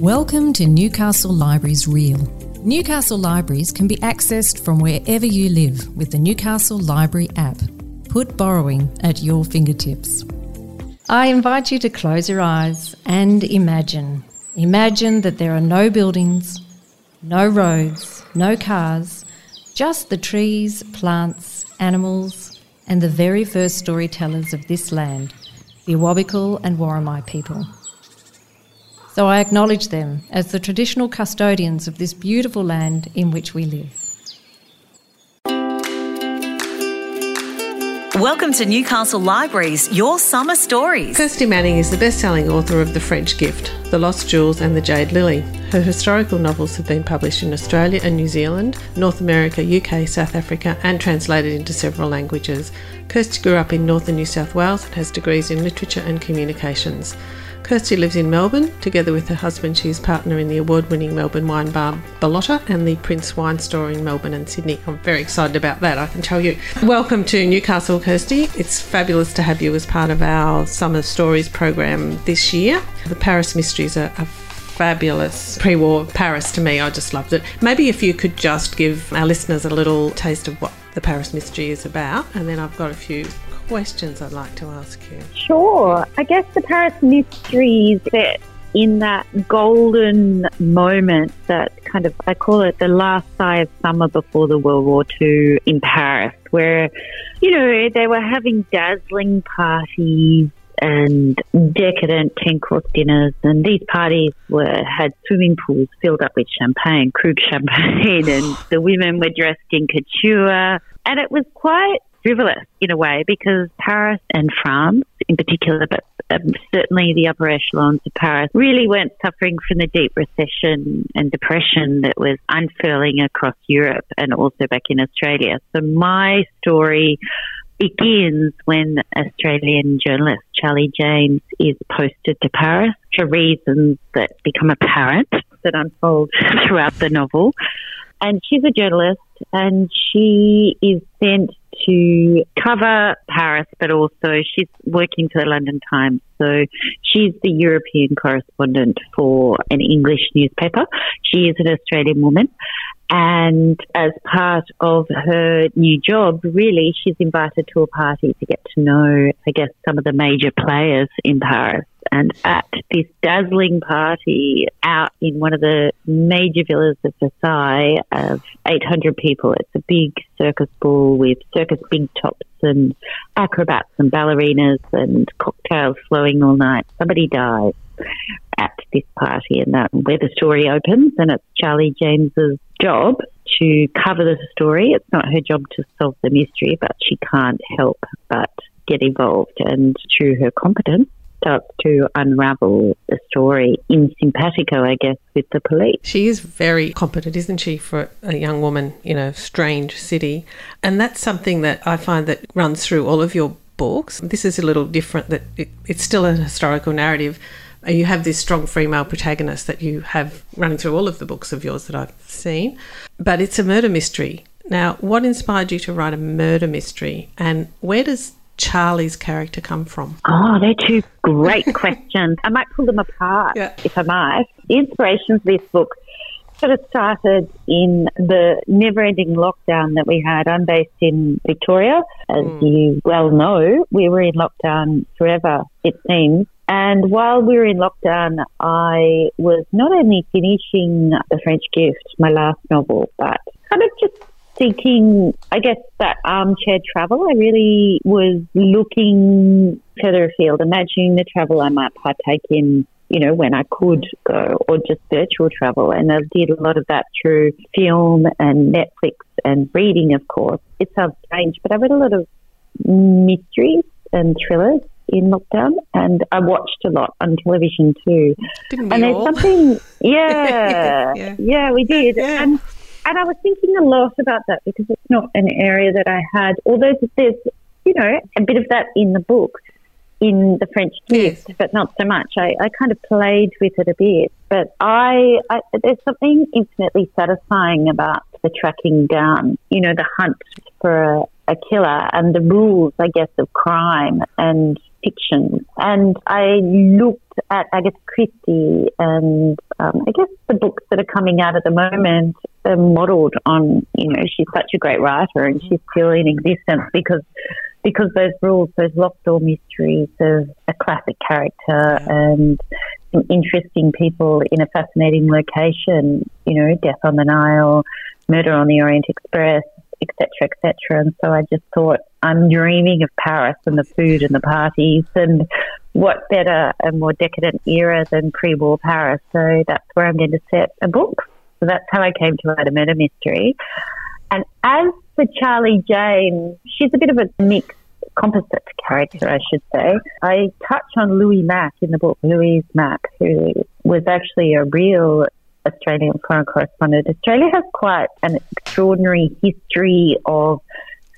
Welcome to Newcastle Libraries Reel. Newcastle Libraries can be accessed from wherever you live with the Newcastle Library app. Put borrowing at your fingertips. I invite you to close your eyes and imagine. Imagine that there are no buildings, no roads, no cars, just the trees, plants, animals, and the very first storytellers of this land, the Awabakal and Worimi people. So I acknowledge them as the traditional custodians of this beautiful land in which we live. Welcome to Newcastle Libraries, your summer stories. Kirsty Manning is the best selling author of The French Gift, The Lost Jewels, and The Jade Lily. Her historical novels have been published in Australia and New Zealand, North America, UK, South Africa, and translated into several languages. Kirsty grew up in northern New South Wales and has degrees in literature and communications. Kirsty lives in Melbourne. Together with her husband, she is partner in the award winning Melbourne wine bar Bellota and the Prince Wine Store in Melbourne and Sydney. I'm very excited about that, I can tell you. Welcome to Newcastle, Kirsty. It's fabulous to have you as part of our Summer Stories program this year. The Paris Mysteries are, are fabulous pre war Paris to me. I just loved it. Maybe if you could just give our listeners a little taste of what the Paris Mystery is about, and then I've got a few questions I'd like to ask you. Sure. I guess the Paris Mysteries set in that golden moment that kind of, I call it the last sigh of summer before the World War II in Paris, where, you know, they were having dazzling parties and decadent 10 course dinners. And these parties were had swimming pools filled up with champagne, Krug champagne, and the women were dressed in couture. And it was quite frivolous in a way because Paris and France, in particular, but um, certainly the upper echelons of Paris, really weren't suffering from the deep recession and depression that was unfurling across Europe and also back in Australia. So my story begins when Australian journalist Charlie James is posted to Paris for reasons that become apparent that unfold throughout the novel. And she's a journalist and she is sent to cover Paris, but also she's working for the London Times. So she's the European correspondent for an English newspaper. She is an Australian woman. And as part of her new job, really, she's invited to a party to get to know, I guess, some of the major players in Paris. And at this dazzling party out in one of the major villas of Versailles of 800 people, it's a big circus ball with circus big tops and acrobats and ballerinas and cocktails flowing all night. Somebody dies at this party, and that's where the story opens. And it's Charlie James's job to cover the story. It's not her job to solve the mystery, but she can't help but get involved. And through her competence, starts to unravel the story in simpatico, I guess, with the police. She is very competent, isn't she, for a young woman in a strange city? And that's something that I find that runs through all of your books. This is a little different, that it, it's still a historical narrative. Uh, you have this strong female protagonist that you have running through all of the books of yours that I've seen, but it's a murder mystery. Now, what inspired you to write a murder mystery, and where does Charlie's character come from? Oh, they're two great questions. I might pull them apart yeah. if I might. The inspiration for this book sort of started in the never ending lockdown that we had. I'm based in Victoria. As mm. you well know, we were in lockdown forever, it seems. And while we were in lockdown, I was not only finishing The French Gift, my last novel, but kind of just seeking, I guess, that armchair travel. I really was looking further afield, imagining the travel I might partake in, you know, when I could go, or just virtual travel. And I did a lot of that through film and Netflix and reading, of course. It sounds strange, but I read a lot of mysteries and thrillers in lockdown, and I watched a lot on television too. Didn't we and there's all? something, yeah, yeah, yeah, we did. Yeah. And and I was thinking a lot about that because it's not an area that I had, although there's, you know, a bit of that in the book, in the French gift, yes. but not so much. I, I kind of played with it a bit. But I, I, there's something infinitely satisfying about the tracking down, you know, the hunt for a, a killer and the rules, I guess, of crime and fiction. And I looked at Agatha Christie and um, I guess the books that are coming out at the moment modelled on, you know, she's such a great writer and she's still in existence because because those rules, those locked door mysteries of a classic character and some interesting people in a fascinating location, you know, Death on the Nile, Murder on the Orient Express, etc., etc. And so I just thought, I'm dreaming of Paris and the food and the parties, and what better a more decadent era than pre-war Paris? So that's where I'm going to set a book. So that's how I came to write a murder mystery. And as for Charlie Jane, she's a bit of a mixed composite character, I should say. I touch on Louise Mack in the book, Louise Mack, who was actually a real Australian foreign correspondent. Australia has quite an extraordinary history of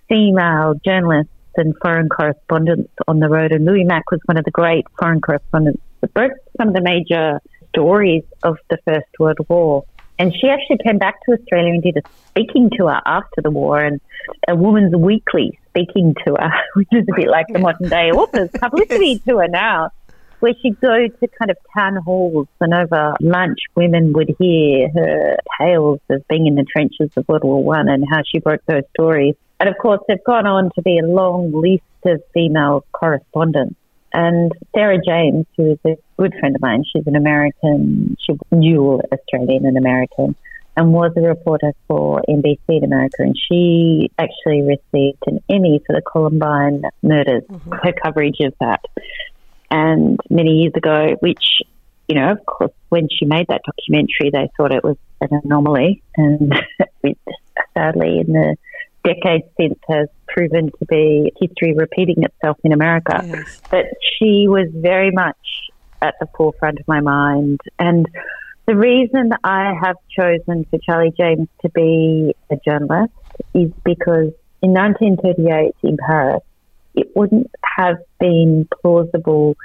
female journalists and foreign correspondents on the road. And Louise Mack was one of the great foreign correspondents that broke some of the major stories of the First World War. And she actually came back to Australia and did a speaking tour after the war and a woman's weekly speaking tour, which is a bit like the modern day author's publicity tour now, where she'd go to kind of town halls and over lunch women would hear her tales of being in the trenches of World War One and how she broke those stories. And of course, they've gone on to be a long list of female correspondents. And Sarah James, who is a good friend of mine, she's an American, she's dual Australian and American, and was a reporter for NBC in America. And she actually received an Emmy for the Columbine murders, mm-hmm. her coverage of that. And many years ago, which, you know, of course, when she made that documentary, they thought it was an anomaly. And sadly, in the decades since has proven to be history repeating itself in America. Yes. But she was very much at the forefront of my mind. And the reason I have chosen for Charlie James to be a journalist is because in 1938 in Paris, it wouldn't have been plausible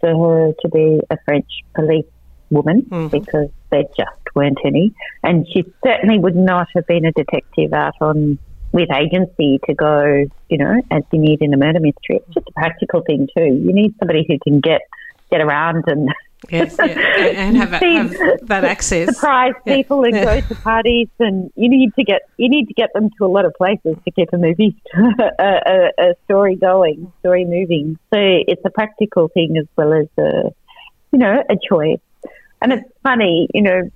for her to be a French police woman mm-hmm. because there just weren't any. And she certainly would not have been a detective out on with agency to go, you know, as you need in a murder mystery. It's just a practical thing too. You need somebody who can get get around and yes, yeah. and have, have, that access, surprise yeah. people, and yeah. go to parties. And you need to get you need to get them to a lot of places to keep a movie, a, a, a story going, story moving. So it's a practical thing as well as a, you know, a choice. And it's funny, you know,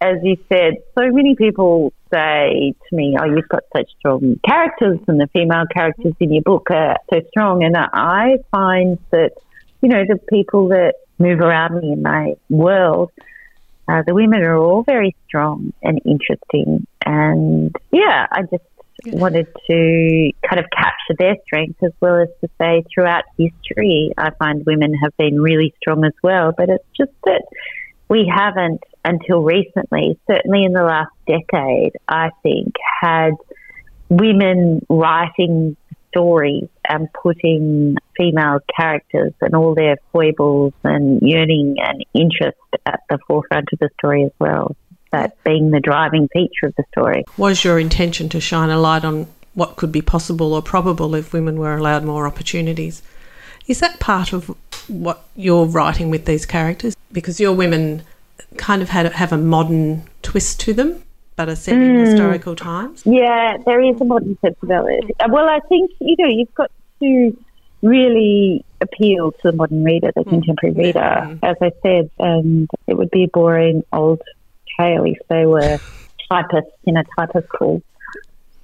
as you said, so many people say to me, "Oh, you've got such strong characters, and the female characters in your book are so strong." And I find that, you know, the people that move around me in my world, uh, the women are all very strong and interesting. And yeah, I just wanted to kind of capture their strengths as well as to say throughout history, I find women have been really strong as well. But it's just that we haven't until recently, certainly in the last decade, I think, had women writing stories and putting female characters and all their foibles and yearning and interest at the forefront of the story as well. That being the driving feature of the story. Was your intention to shine a light on what could be possible or probable if women were allowed more opportunities? Is that part of what you're writing with these characters? Because your women kind of had, have a modern twist to them, but are set mm. in historical times. Yeah, there is a modern sensibility. Uh, well, I think you know you've got to really appeal to the modern reader, the mm. contemporary reader. Mm. As I said, and it would be a boring old tale if they were typists in a typist school.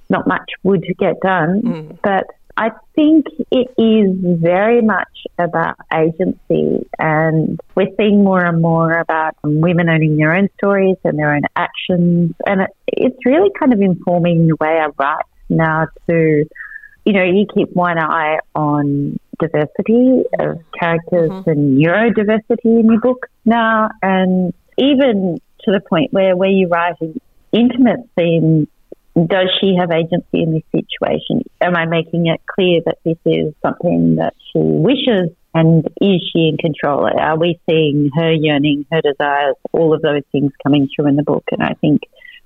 Not much would get done, mm. but I think it is very much about agency, and we're seeing more and more about women owning their own stories and their own actions, and it's really kind of informing the way I write now. To you know, you keep one eye on diversity of characters mm-hmm. and neurodiversity in your book now, and even to the point where where you write intimate scenes does she have agency in this situation? Am I making it clear that this is something that she wishes? And is she in control? Are we seeing her yearning, her desires, all of those things coming through in the book? And I think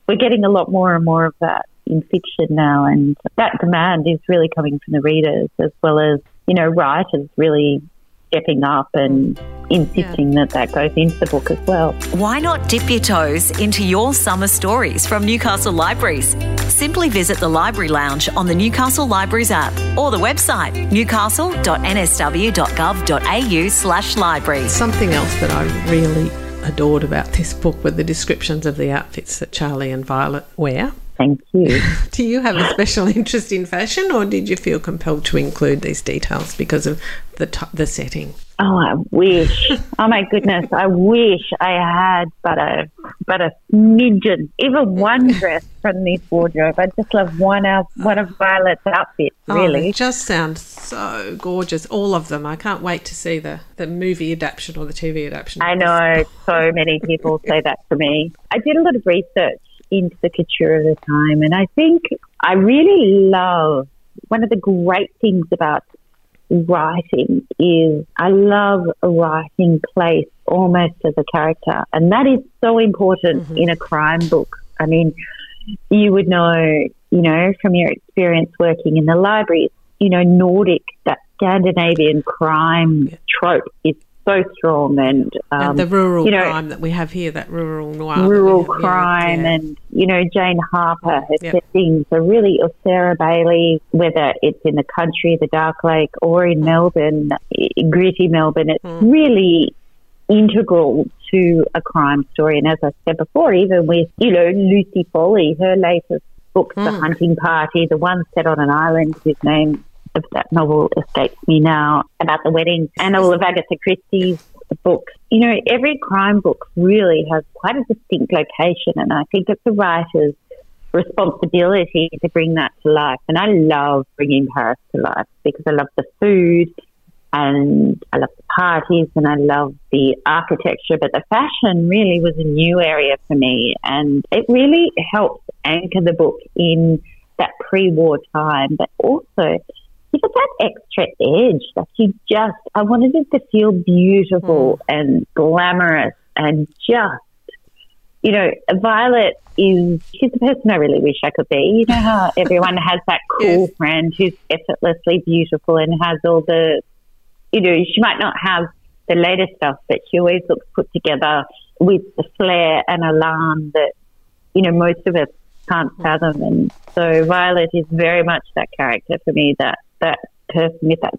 we're getting a lot more and more of that in fiction now. And that demand is really coming from the readers as well as, you know, writers really stepping up and mm. insisting yeah. that that goes into the book as well. Why not dip your toes into your summer stories from Newcastle Libraries? Simply visit the Library Lounge on the Newcastle Libraries app or the website newcastle.nsw.gov.au slash libraries. Something else that I really adored about this book were the descriptions of the outfits that Charlie and Violet wear. Thank you. Do you have a special interest in fashion, or did you feel compelled to include these details because of the t- the setting? Oh, I wish. oh my goodness, I wish I had but a but a smidgen, even one dress from this wardrobe. I just love one of one of Violet's outfits. Really, oh, they just sound so gorgeous. All of them. I can't wait to see the the movie adaptation or the TV adaptation. I know so many people say that to me. I did a lot of research into the couture of the time, and I think I really love one of the great things about writing is I love writing place almost as a character. And that is so important mm-hmm. in a crime book. I mean, you would know, you know, from your experience working in the libraries, you know, Nordic, that Scandinavian crime yeah. trope is so strong and, um, and the rural you know, crime that we have here, that rural noir. Rural crime yeah. and, you know, Jane Harper, her yep. settings are really, or Sarah Bailey, whether it's in the country, the Dark Lake, or in Melbourne, gritty Melbourne, it's mm. really integral to a crime story. And as I said before, even with, you know, Lucy Foley, her latest book, mm. The hmm. Hunting Party, the one set on an island whose name of that novel escapes me now about the wedding, and all of Agatha Christie's books. You know, every crime book really has quite a distinct location, and I think it's the writer's responsibility to bring that to life. And I love bringing Paris to life because I love the food and I love the parties and I love the architecture, but the fashion really was a new area for me. And it really helps anchor the book in that pre war time, but also it that extra edge. that you just, I wanted it to feel beautiful mm. and glamorous and just, you know, Violet is, she's the person I really wish I could be. You know how everyone has that cool yes. friend who's effortlessly beautiful and has all the, you know, she might not have the latest stuff, but she always looks put together with the flair and alarm that, you know, most of us can't fathom. And so Violet is very much that character for me that that person with that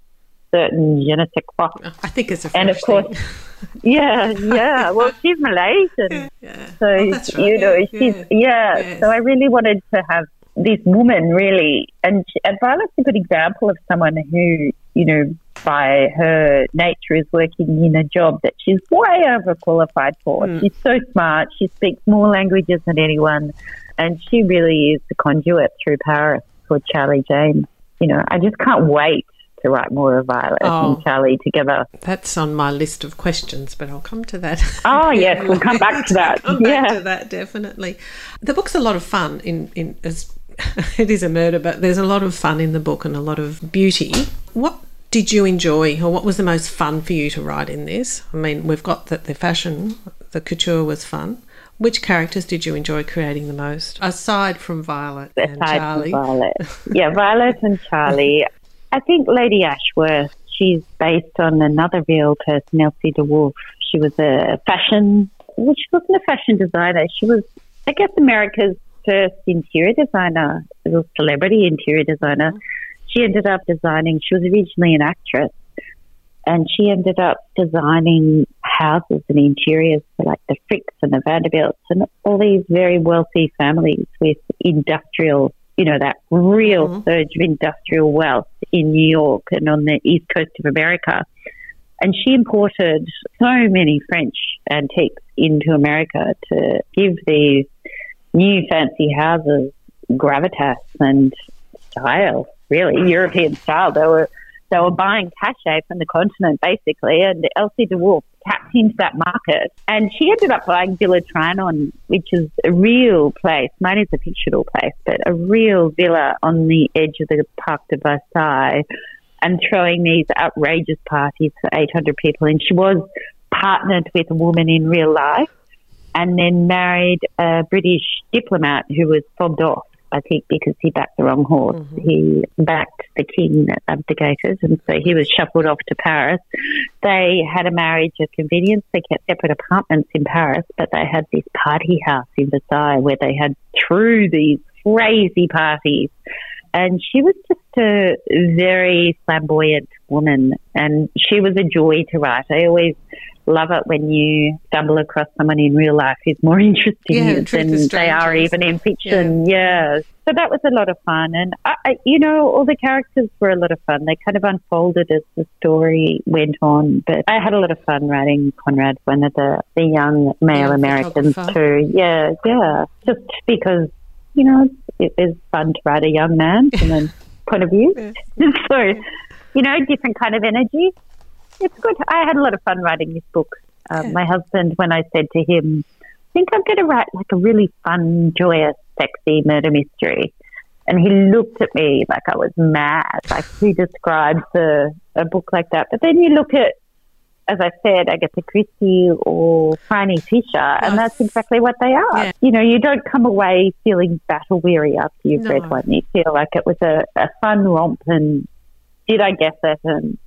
certain genetic ne sais quoi. I think it's a and of course, yeah, yeah. Well, she's Malaysian, yeah. so oh, right. you know, she's yeah. yeah. So I really wanted to have this woman really, and, she, and Violet's a good example of someone who, you know, by her nature is working in a job that she's way overqualified for. Mm. She's so smart. She speaks more languages than anyone, and she really is the conduit through Paris for Charlie James you know, I just can't wait to write more of Violet oh, and Charlie together. That's on my list of questions, but I'll come to that. Oh yes, we'll come back to that. yeah, back to that definitely. The book's a lot of fun. In in as it is a murder, but there's a lot of fun in the book and a lot of beauty. What did you enjoy, or what was the most fun for you to write in this? I mean, we've got that the fashion, the couture was fun. Which characters did you enjoy creating the most, aside from Violet aside and Charlie? Violet, yeah, Violet and Charlie. I think Lady Ashworth. She's based on another real person, Elsie de Wolfe. She was a fashion. Well, she wasn't a fashion designer. She was, I guess, America's first interior designer, a celebrity interior designer. She ended up designing. She was originally an actress, and she ended up designing houses and interiors for like the Fricks and the Vanderbilts and all these very wealthy families with industrial, you know, that real mm-hmm. surge of industrial wealth in New York and on the east coast of America. And she imported so many French antiques into America to give these new fancy houses gravitas and style, really, European style. They were they were buying cachet from the continent, basically, and Elsie de Wolfe tapped into that market. And she ended up buying Villa Trianon, which is a real place. Mine is a fictional place, but a real villa on the edge of the Parc de Versailles and throwing these outrageous parties for 800 people. And she was partnered with a woman in real life and then married a British diplomat who was fobbed off I think because he backed the wrong horse. Mm-hmm. He backed the king that abdicated, and so he was shuffled off to Paris. They had a marriage of convenience. They kept separate apartments in Paris, but they had this party house in Versailles where they had through these crazy parties. And she was just a very flamboyant woman, and she was a joy to write. I always love it when you stumble across someone in real life who's more interesting yeah, than they are even in fiction. Yeah. yeah. So that was a lot of fun. And, I, I, you know, all the characters were a lot of fun. They kind of unfolded as the story went on. But I had a lot of fun writing Conrad, one of the, the young male yeah, Americans, too. Yeah, yeah. Just because, you know, it is fun to write a young man from a point of view. so, you know, different kind of energy it's good. I had a lot of fun writing this book. Um, My husband, when I said to him, I think I'm going to write like a really fun, joyous, sexy murder mystery. And he looked at me like I was mad. Like he describes a, a book like that. But then you look at, as I said, Agatha Christie or Phryne Fisher, and that's exactly what they are. Yeah. You know, you don't come away feeling battle weary after you've no. read one. You feel like it was a, a fun romp and did I guess it and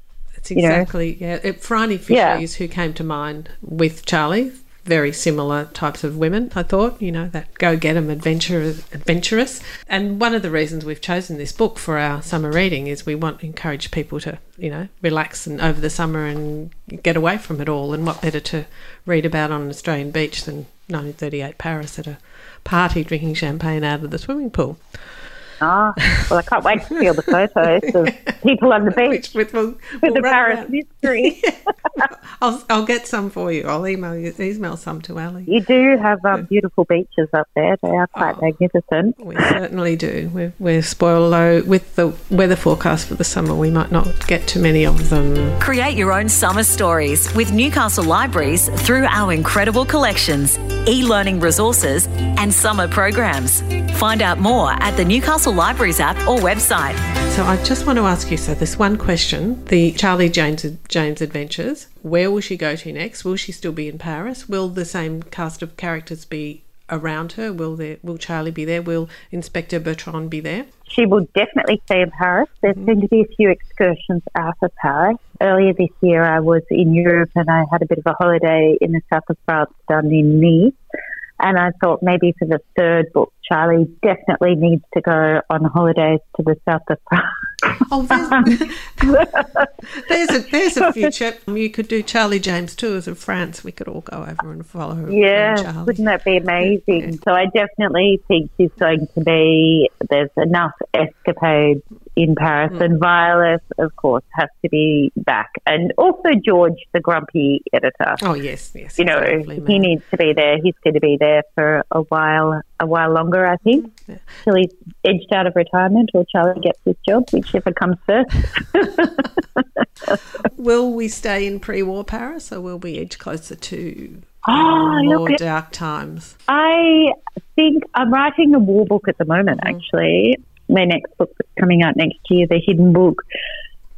that's exactly you know? yeah. It, Phryne Fisher yeah. is who came to mind with Charlie. Very similar types of women, I thought. You know that go get 'em adventure adventurous. And one of the reasons we've chosen this book for our summer reading is we want to encourage people to you know relax and over the summer and get away from it all. And what better to read about on an Australian beach than 1938 Paris at a party drinking champagne out of the swimming pool. Ah, well, I can't wait to see all the photos of people on the beach with, with, with the Paris mystery. I'll, I'll get some for you. I'll email you, email some to Ali. You do have um, beautiful beaches up there. They are quite oh, magnificent. We certainly do. We're, we're spoiled though with the weather forecast for the summer. We might not get too many of them. Create your own summer stories with Newcastle Libraries through our incredible collections, e-learning resources, and summer programs. Find out more at the Newcastle Newcastle Libraries app or website. So I just want to ask you so this one question the Charlie James James Adventures, where will she go to next? Will she still be in Paris? Will the same cast of characters be around her? Will there will Charlie be there? Will Inspector Bertrand be there? She will definitely stay in Paris. There's mm-hmm. going to be a few excursions out of Paris. Earlier this year, I was in Europe and I had a bit of a holiday in the south of France, done in Nice. And I thought maybe for the third book, Charlie definitely needs to go on holidays to the south of France. Oh, there's, there's, a there's a future. Um, you could do Charlie James tours of France. We could all go over and follow her. Yeah, um, wouldn't that be amazing? Yeah. So I definitely think she's going to be. There's enough escapades in Paris, mm. and Violet, of course, has to be back, and also George, the grumpy editor. Oh yes, yes. You know, he needs to be there. He's going to be there for a while, a while longer, I think, yeah. till he's edged out of retirement or Charlie gets his job, whichever comes first. will we stay in pre-war Paris, or will we edge closer to oh, more look, dark times? I think I'm writing a war book at the moment, mm. actually my next book that's coming out next year, The Hidden Book.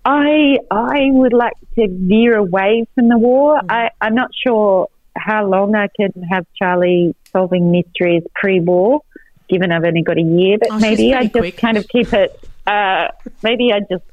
I I would like to veer away from the war. Mm-hmm. I, I'm not sure how long I can have Charlie solving mysteries pre-war, given I've only got a year. But oh, maybe I just quick. kind of keep it. Uh, maybe I just,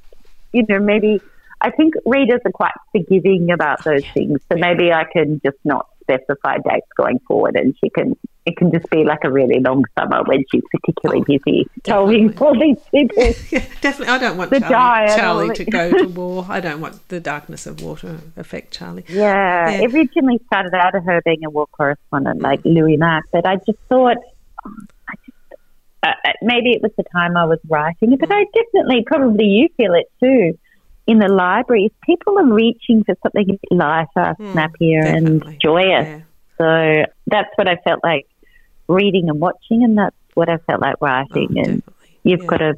you know, maybe I think readers are quite forgiving about those things. So maybe I can just not specify dates going forward, and she can it can just be like a really long summer when she's particularly oh, busy solving all these people. yeah, definitely, I don't want the Charlie, Charlie to go to war. I don't want the darkness of war to affect Charlie. Yeah, yeah. originally started out of her being a war correspondent like Louise Mack, but I just thought. Oh, I just, uh, uh, maybe it was the time I was writing it, but I definitely, probably you feel it too in the libraries, people are reaching for something lighter, mm, snappier, definitely. and joyous. Yeah. So that's what I felt like reading and watching, and that's what I felt like writing. Oh, and you've yeah. got to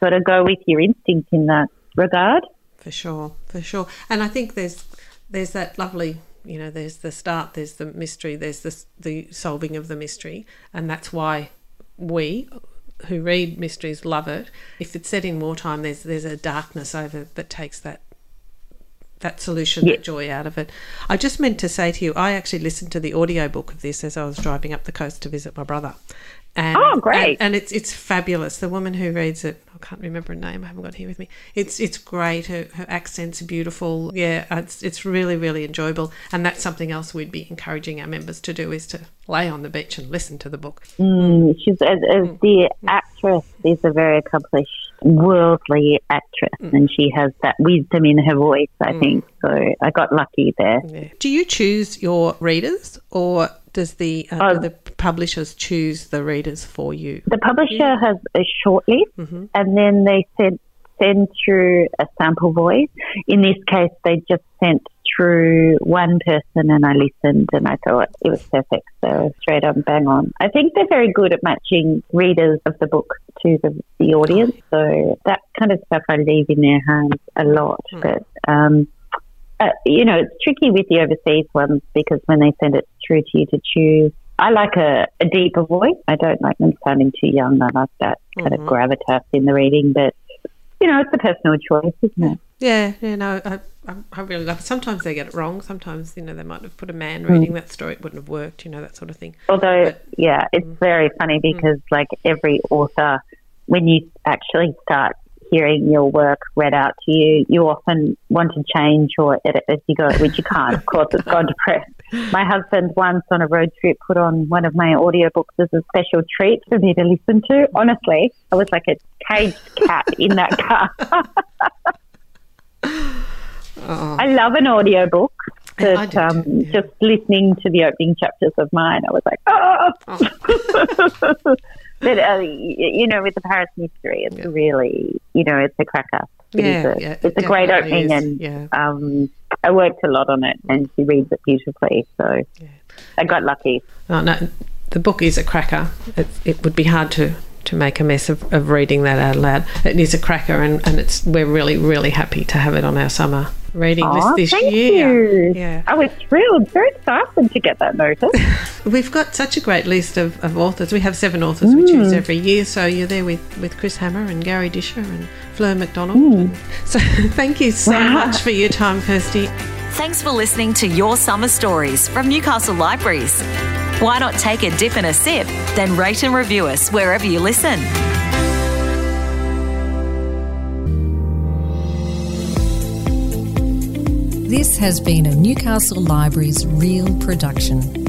got to go with your instinct in that regard. For sure, for sure. And I think there's there's that lovely you know there's the start there's the mystery there's the, the solving of the mystery and that's why we who read mysteries love it. If it's set in wartime, there's there's a darkness over that takes that that solution, that joy out of it. I just meant to say to you, I actually listened to the audiobook of this as I was driving up the coast to visit my brother. And, Oh, great. And, and it's it's fabulous. The woman who reads it, I can't remember her name. I haven't got it here with me. It's it's great. Her, her accents are beautiful. Yeah, it's it's really really enjoyable. And that's something else we'd be encouraging our members to do is to lay on the beach and listen to the book. Mm, she's as, as the actress is a very accomplished worldly actress, mm. and she has that wisdom in her voice. I mm. think so. I got lucky there. Yeah. Do you choose your readers, or does the uh, Oh. do the publishers choose the readers for you? The publisher has a shortlist, mm-hmm. and then they send send through a sample voice. In this case, they just sent through one person, and I listened, and I thought it was perfect. So straight on, bang on. I think they're very good at matching readers of the book to the, the audience. So that kind of stuff I leave in their hands a lot, but. Um, uh, you know, it's tricky with the overseas ones because when they send it through to you to choose, I like a, a deeper voice. I don't like them sounding too young. I like that kind of gravitas in the reading, but you know, it's a personal choice, isn't it? Yeah, yeah, no, I, I, I really love. it. Sometimes they get it wrong. Sometimes you know they might have put a man mm. reading that story; it wouldn't have worked. You know that sort of thing. Although, But- yeah, it's mm. very funny mm. because like every author, when you actually start hearing your work read out to you, you often want to change or edit as you go, which you can't. Of course, it's gone to press. My husband once on a road trip put on one of my audiobooks as a special treat for me to listen to. Honestly, I was like a caged cat in that car. I love an audiobook. Yeah, But um, yeah. just listening to the opening chapters of mine, I was like, oh. but uh, you know, with the Paris mystery, it's really, you know, it's a cracker. It is Yeah, a, yeah, it it's a great opening, is, and yeah. um, I worked a lot on it, and she reads it beautifully. So I got lucky. Oh, no, the book is a cracker. It, it would be hard to, to make a mess of, of reading that out loud. It is a cracker, and, and it's we're really really happy to have it on our summer reading list this thank year. you. Yeah. I was thrilled, very excited to get that notice. We've got such a great list of, of authors. We have seven authors we choose mm. every year. So you're there with, with Chris Hammer and Garry Disher and Fleur McDonald. Mm. So thank you so much for your time, Kirsty. Thanks for listening to Your Summer Stories from Newcastle Libraries. Why not take a dip and a sip, then rate and review us wherever you listen? This has been a Newcastle Libraries Real production.